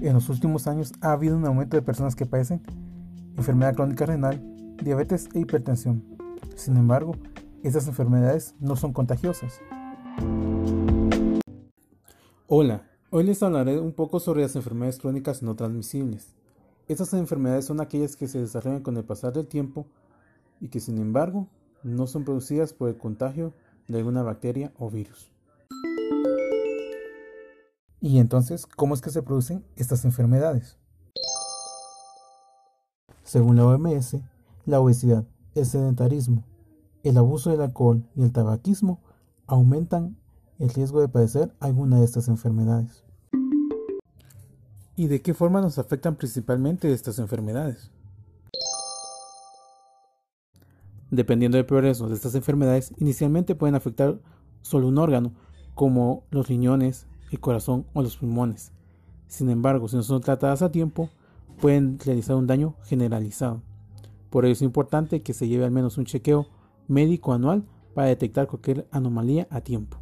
En los últimos años ha habido un aumento de personas que padecen enfermedad crónica renal, diabetes e hipertensión. Sin embargo, estas enfermedades no son contagiosas. Hola, hoy les hablaré un poco sobre las enfermedades crónicas no transmisibles. Estas enfermedades son aquellas que se desarrollan con el pasar del tiempo y que sin embargo no son producidas por el contagio de alguna bacteria o virus. Y entonces, ¿cómo es que se producen estas enfermedades? Según la OMS, la obesidad, el sedentarismo, el abuso del alcohol y el tabaquismo aumentan el riesgo de padecer alguna de estas enfermedades. ¿Y de qué forma nos afectan principalmente estas enfermedades? Dependiendo del progreso de estas enfermedades, inicialmente pueden afectar solo un órgano, como los riñones, el corazón o los pulmones. Sin embargo, si no son tratadas a tiempo, pueden realizar un daño generalizado. Por ello es importante que se lleve al menos un chequeo médico anual para detectar cualquier anomalía a tiempo.